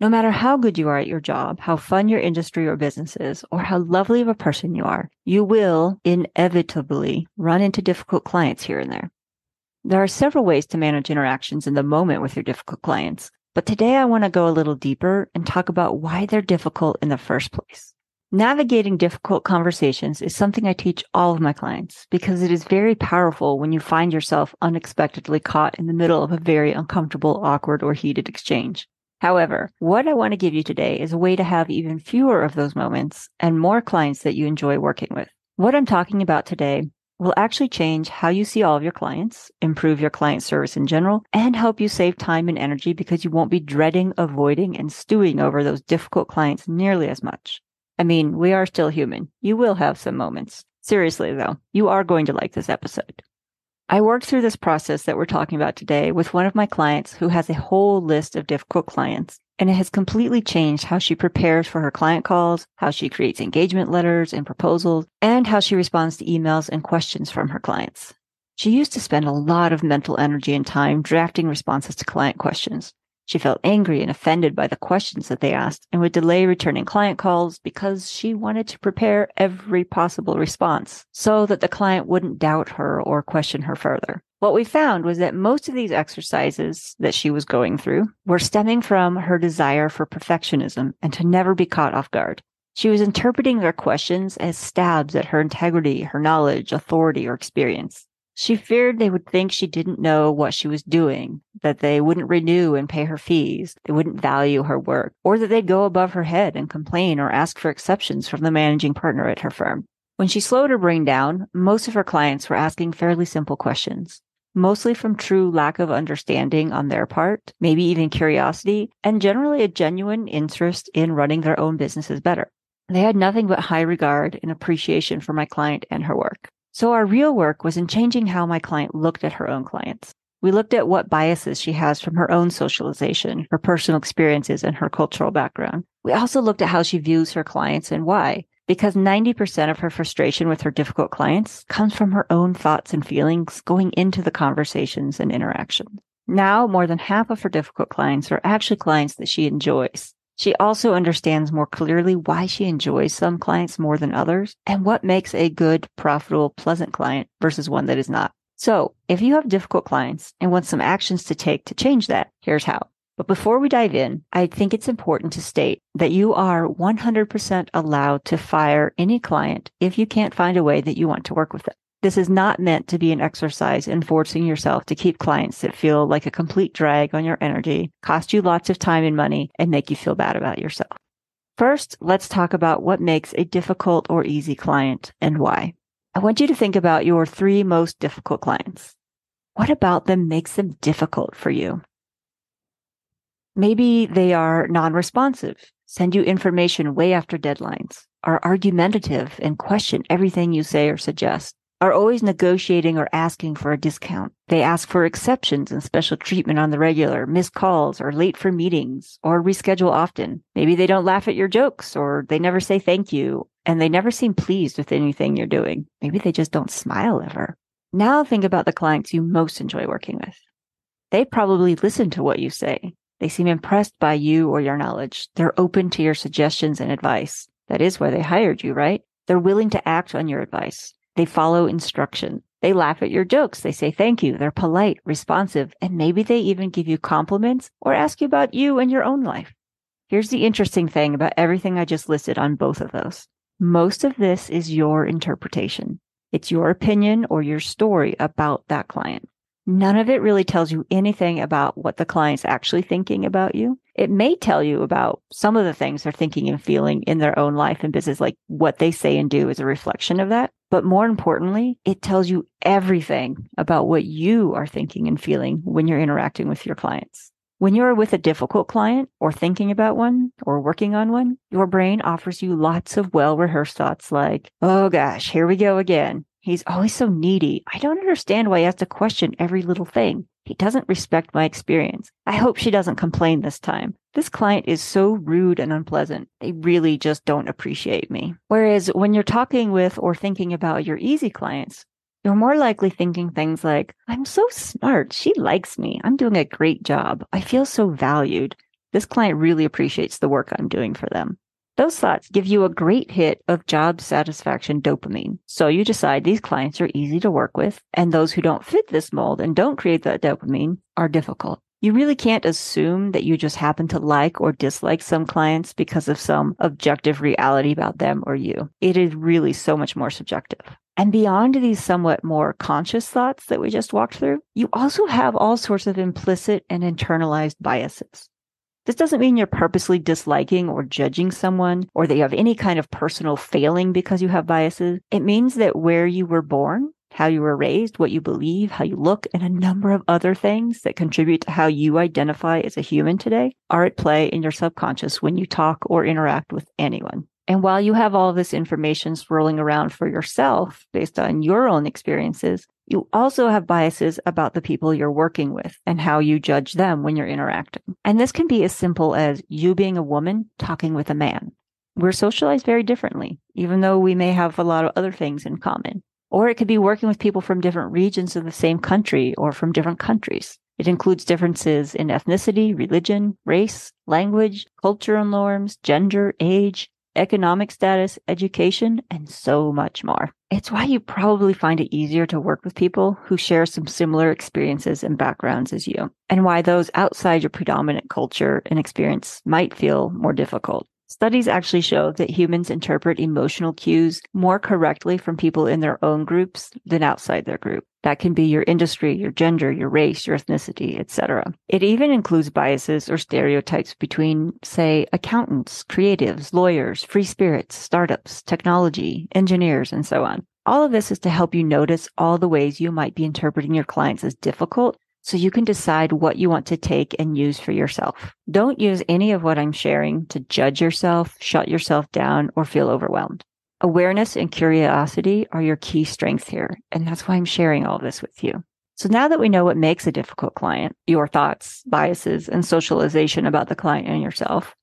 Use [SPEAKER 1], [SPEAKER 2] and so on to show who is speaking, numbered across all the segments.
[SPEAKER 1] No matter how good you are at your job, how fun your industry or business is, or how lovely of a person you are, you will inevitably run into difficult clients here and there. There are several ways to manage interactions in the moment with your difficult clients, but today I want to go a little deeper and talk about why they're difficult in the first place. Navigating difficult conversations is something I teach all of my clients because it is very powerful when you find yourself unexpectedly caught in the middle of a very uncomfortable, awkward, or heated exchange. However, what I want to give you today is a way to have even fewer of those moments and more clients that you enjoy working with. What I'm talking about today will actually change how you see all of your clients, improve your client service in general, and help you save time and energy because you won't be dreading, avoiding, and stewing over those difficult clients nearly as much. I mean, we are still human. You will have some moments. Seriously, though, you are going to like this episode. I worked through this process that we're talking about today with one of my clients who has a whole list of difficult clients, and it has completely changed how she prepares for her client calls, how she creates engagement letters and proposals, and how she responds to emails and questions from her clients. She used to spend a lot of mental energy and time drafting responses to client questions. She felt angry and offended by the questions that they asked and would delay returning client calls because she wanted to prepare every possible response so that the client wouldn't doubt her or question her further. What we found was that most of these exercises that she was going through were stemming from her desire for perfectionism and to never be caught off guard. She was interpreting their questions as stabs at her integrity, her knowledge, authority, or experience. She feared they would think she didn't know what she was doing, that they wouldn't renew and pay her fees, they wouldn't value her work, or that they'd go above her head and complain or ask for exceptions from the managing partner at her firm. When she slowed her brain down, most of her clients were asking fairly simple questions, mostly from true lack of understanding on their part, maybe even curiosity, and generally a genuine interest in running their own businesses better. They had nothing but high regard and appreciation for my client and her work. So our real work was in changing how my client looked at her own clients. We looked at what biases she has from her own socialization, her personal experiences, and her cultural background. We also looked at how she views her clients and why, because 90% of her frustration with her difficult clients comes from her own thoughts and feelings going into the conversations and interactions. Now, more than half of her difficult clients are actually clients that she enjoys. She also understands more clearly why she enjoys some clients more than others and what makes a good, profitable, pleasant client versus one that is not. So if you have difficult clients and want some actions to take to change that, here's how. But before we dive in, I think it's important to state that you are 100% allowed to fire any client if you can't find a way that you want to work with them. This is not meant to be an exercise in forcing yourself to keep clients that feel like a complete drag on your energy, cost you lots of time and money, and make you feel bad about yourself. First, let's talk about what makes a difficult or easy client and why. I want you to think about your three most difficult clients. What about them makes them difficult for you? Maybe they are non-responsive, send you information way after deadlines, are argumentative and question everything you say or suggest, are always negotiating or asking for a discount. They ask for exceptions and special treatment on the regular, miss calls or late for meetings or reschedule often. Maybe they don't laugh at your jokes or they never say thank you and they never seem pleased with anything you're doing. Maybe they just don't smile ever. Now think about the clients you most enjoy working with. They probably listen to what you say. They seem impressed by you or your knowledge. They're open to your suggestions and advice. That is why they hired you, right? They're willing to act on your advice. They follow instruction. They laugh at your jokes. They say thank you. They're polite, responsive, and maybe they even give you compliments or ask you about you and your own life. Here's the interesting thing about everything I just listed on both of those. Most of this is your interpretation. It's your opinion or your story about that client. None of it really tells you anything about what the client's actually thinking about you. It may tell you about some of the things they're thinking and feeling in their own life and business, like what they say and do is a reflection of that. But more importantly, it tells you everything about what you are thinking and feeling when you're interacting with your clients. When you're with a difficult client or thinking about one or working on one, your brain offers you lots of well rehearsed thoughts like, oh gosh, here we go again. He's always so needy. I don't understand why he has to question every little thing. He doesn't respect my experience. I hope she doesn't complain this time. This client is so rude and unpleasant. They really just don't appreciate me. Whereas when you're talking with or thinking about your easy clients, you're more likely thinking things like, I'm so smart. She likes me. I'm doing a great job. I feel so valued. This client really appreciates the work I'm doing for them. Those thoughts give you a great hit of job satisfaction dopamine. So you decide these clients are easy to work with, and those who don't fit this mold and don't create that dopamine are difficult. You really can't assume that you just happen to like or dislike some clients because of some objective reality about them or you. It is really so much more subjective. And beyond these somewhat more conscious thoughts that we just walked through, you also have all sorts of implicit and internalized biases. This doesn't mean you're purposely disliking or judging someone or that you have any kind of personal failing because you have biases. It means that where you were born, how you were raised, what you believe, how you look, and a number of other things that contribute to how you identify as a human today are at play in your subconscious when you talk or interact with anyone. And while you have all this information swirling around for yourself based on your own experiences, you also have biases about the people you're working with and how you judge them when you're interacting. And this can be as simple as you being a woman talking with a man. We're socialized very differently, even though we may have a lot of other things in common. Or it could be working with people from different regions of the same country or from different countries. It includes differences in ethnicity, religion, race, language, cultural norms, gender, age, economic status, education, and so much more. It's why you probably find it easier to work with people who share some similar experiences and backgrounds as you, and why those outside your predominant culture and experience might feel more difficult. Studies actually show that humans interpret emotional cues more correctly from people in their own groups than outside their group. That can be your industry, your gender, your race, your ethnicity, etc. It even includes biases or stereotypes between, say, accountants, creatives, lawyers, free spirits, startups, technology, engineers, and so on. All of this is to help you notice all the ways you might be interpreting your clients as difficult so you can decide what you want to take and use for yourself. Don't use any of what I'm sharing to judge yourself, shut yourself down, or feel overwhelmed. Awareness and curiosity are your key strengths here. And that's why I'm sharing all this with you. So now that we know what makes a difficult client, your thoughts, biases, and socialization about the client and yourself,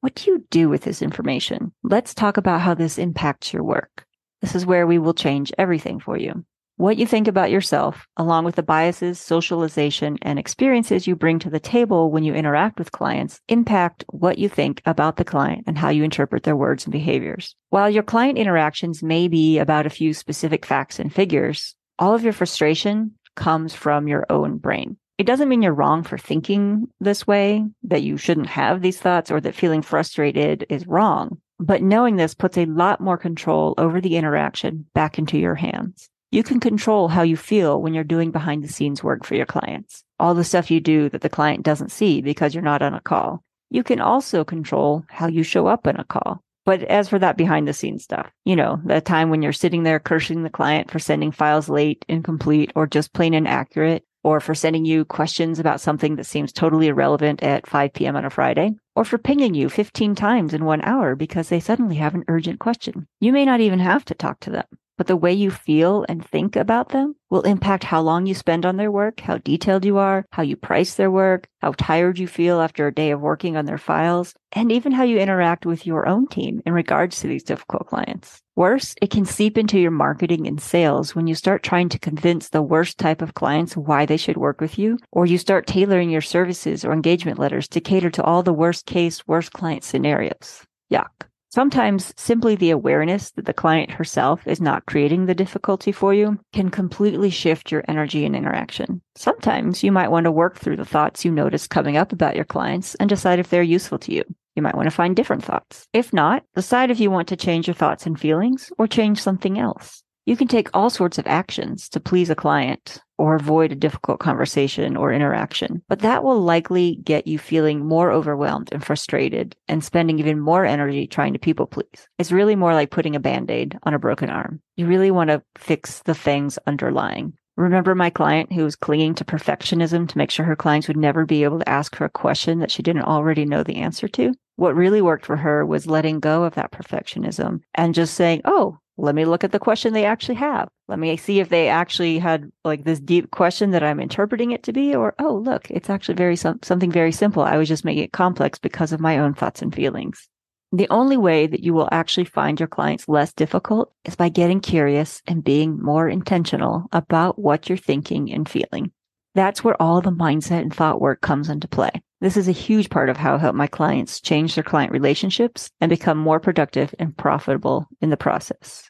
[SPEAKER 1] what do you do with this information? Let's talk about how this impacts your work. This is where we will change everything for you. What you think about yourself, along with the biases, socialization, and experiences you bring to the table when you interact with clients, impact what you think about the client and how you interpret their words and behaviors. While your client interactions may be about a few specific facts and figures, all of your frustration comes from your own brain. It doesn't mean you're wrong for thinking this way, that you shouldn't have these thoughts, or that feeling frustrated is wrong. But knowing this puts a lot more control over the interaction back into your hands. You can control how you feel when you're doing behind the scenes work for your clients. All the stuff you do that the client doesn't see because you're not on a call. You can also control how you show up in a call. But as for that behind the scenes stuff, you know, the time when you're sitting there cursing the client for sending files late, incomplete, or just plain inaccurate, or for sending you questions about something that seems totally irrelevant at 5 p.m. on a Friday, or for pinging you 15 times in one hour because they suddenly have an urgent question. You may not even have to talk to them but the way you feel and think about them will impact how long you spend on their work, how detailed you are, how you price their work, how tired you feel after a day of working on their files, and even how you interact with your own team in regards to these difficult clients. Worse, it can seep into your marketing and sales when you start trying to convince the worst type of clients why they should work with you, or you start tailoring your services or engagement letters to cater to all the worst case, worst client scenarios. Yuck. Sometimes simply the awareness that the client herself is not creating the difficulty for you can completely shift your energy and interaction. Sometimes you might want to work through the thoughts you notice coming up about your clients and decide if they're useful to you. You might want to find different thoughts. If not, decide if you want to change your thoughts and feelings or change something else. You can take all sorts of actions to please a client or avoid a difficult conversation or interaction, but that will likely get you feeling more overwhelmed and frustrated and spending even more energy trying to people please. It's really more like putting a band aid on a broken arm. You really want to fix the things underlying Remember my client who was clinging to perfectionism to make sure her clients would never be able to ask her a question that she didn't already know the answer to? What really worked for her was letting go of that perfectionism and just saying, Oh, let me look at the question they actually have. Let me see if they actually had like this deep question that I'm interpreting it to be, or, oh, look, it's actually very, something very simple. I was just making it complex because of my own thoughts and feelings. The only way that you will actually find your clients less difficult is by getting curious and being more intentional about what you're thinking and feeling. That's where all the mindset and thought work comes into play. This is a huge part of how I help my clients change their client relationships and become more productive and profitable in the process.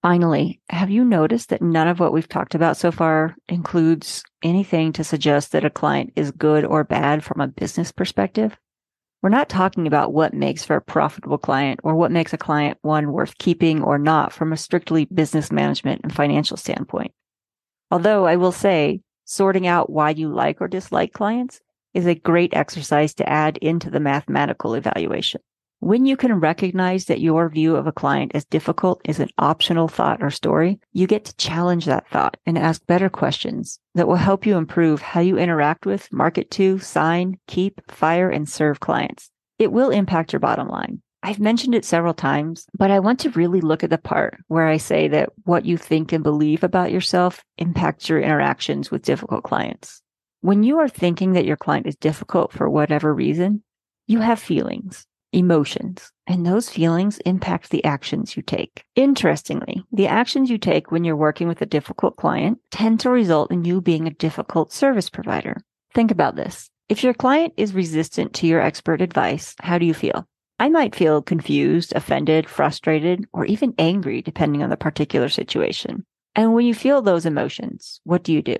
[SPEAKER 1] Finally, have you noticed that none of what we've talked about so far includes anything to suggest that a client is good or bad from a business perspective? We're not talking about what makes for a profitable client or what makes a client one worth keeping or not from a strictly business management and financial standpoint. Although I will say sorting out why you like or dislike clients is a great exercise to add into the mathematical evaluation. When you can recognize that your view of a client as difficult is an optional thought or story, you get to challenge that thought and ask better questions that will help you improve how you interact with, market to, sign, keep, fire, and serve clients. It will impact your bottom line. I've mentioned it several times, but I want to really look at the part where I say that what you think and believe about yourself impacts your interactions with difficult clients. When you are thinking that your client is difficult for whatever reason, you have feelings, emotions, and those feelings impact the actions you take. Interestingly, the actions you take when you're working with a difficult client tend to result in you being a difficult service provider. Think about this. If your client is resistant to your expert advice, how do you feel? I might feel confused, offended, frustrated, or even angry, depending on the particular situation. And when you feel those emotions, what do you do?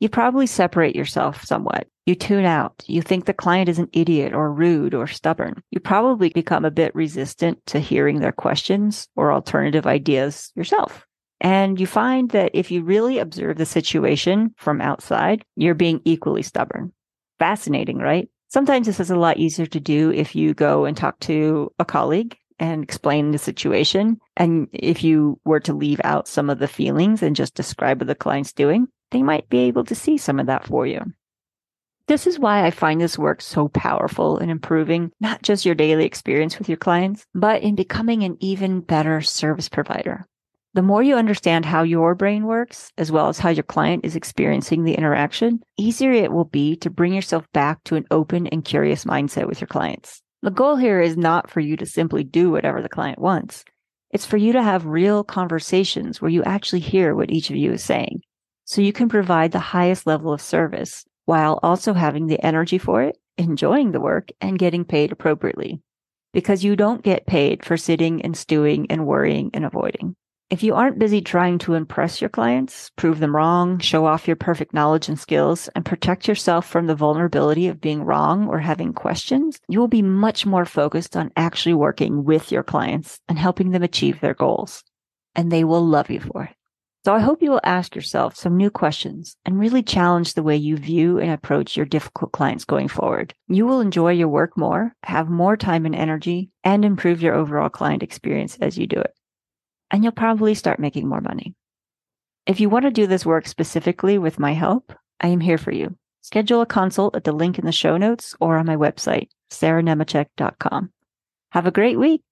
[SPEAKER 1] You probably separate yourself somewhat. You tune out. You think the client is an idiot or rude or stubborn. You probably become a bit resistant to hearing their questions or alternative ideas yourself. And you find that if you really observe the situation from outside, you're being equally stubborn. Fascinating, right? Sometimes this is a lot easier to do if you go and talk to a colleague and explain the situation. And if you were to leave out some of the feelings and just describe what the client's doing, they might be able to see some of that for you. This is why I find this work so powerful in improving not just your daily experience with your clients, but in becoming an even better service provider. The more you understand how your brain works, as well as how your client is experiencing the interaction, easier it will be to bring yourself back to an open and curious mindset with your clients. The goal here is not for you to simply do whatever the client wants. It's for you to have real conversations where you actually hear what each of you is saying. So you can provide the highest level of service while also having the energy for it, enjoying the work, and getting paid appropriately. Because you don't get paid for sitting and stewing and worrying and avoiding. If you aren't busy trying to impress your clients, prove them wrong, show off your perfect knowledge and skills, and protect yourself from the vulnerability of being wrong or having questions, you will be much more focused on actually working with your clients and helping them achieve their goals. And they will love you for it. So I hope you will ask yourself some new questions and really challenge the way you view and approach your difficult clients going forward. You will enjoy your work more, have more time and energy, and improve your overall client experience as you do it and you'll probably start making more money. If you want to do this work specifically with my help, I am here for you. Schedule a consult at the link in the show notes or on my website, sarahnemecek.com. Have a great week.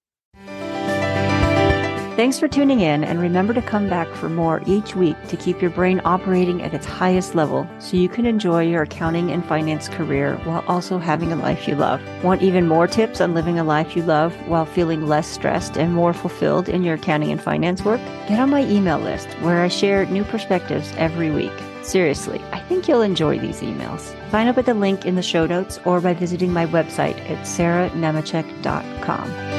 [SPEAKER 1] Thanks for tuning in, and remember to come back for more each week to keep your brain operating at its highest level so you can enjoy your accounting and finance career while also having a life you love. Want even more tips on living a life you love while feeling less stressed and more fulfilled in your accounting and finance work? Get on my email list where I share new perspectives every week. Seriously, I think you'll enjoy these emails. Sign up at the link in the show notes or by visiting my website at sarahnemecek.com.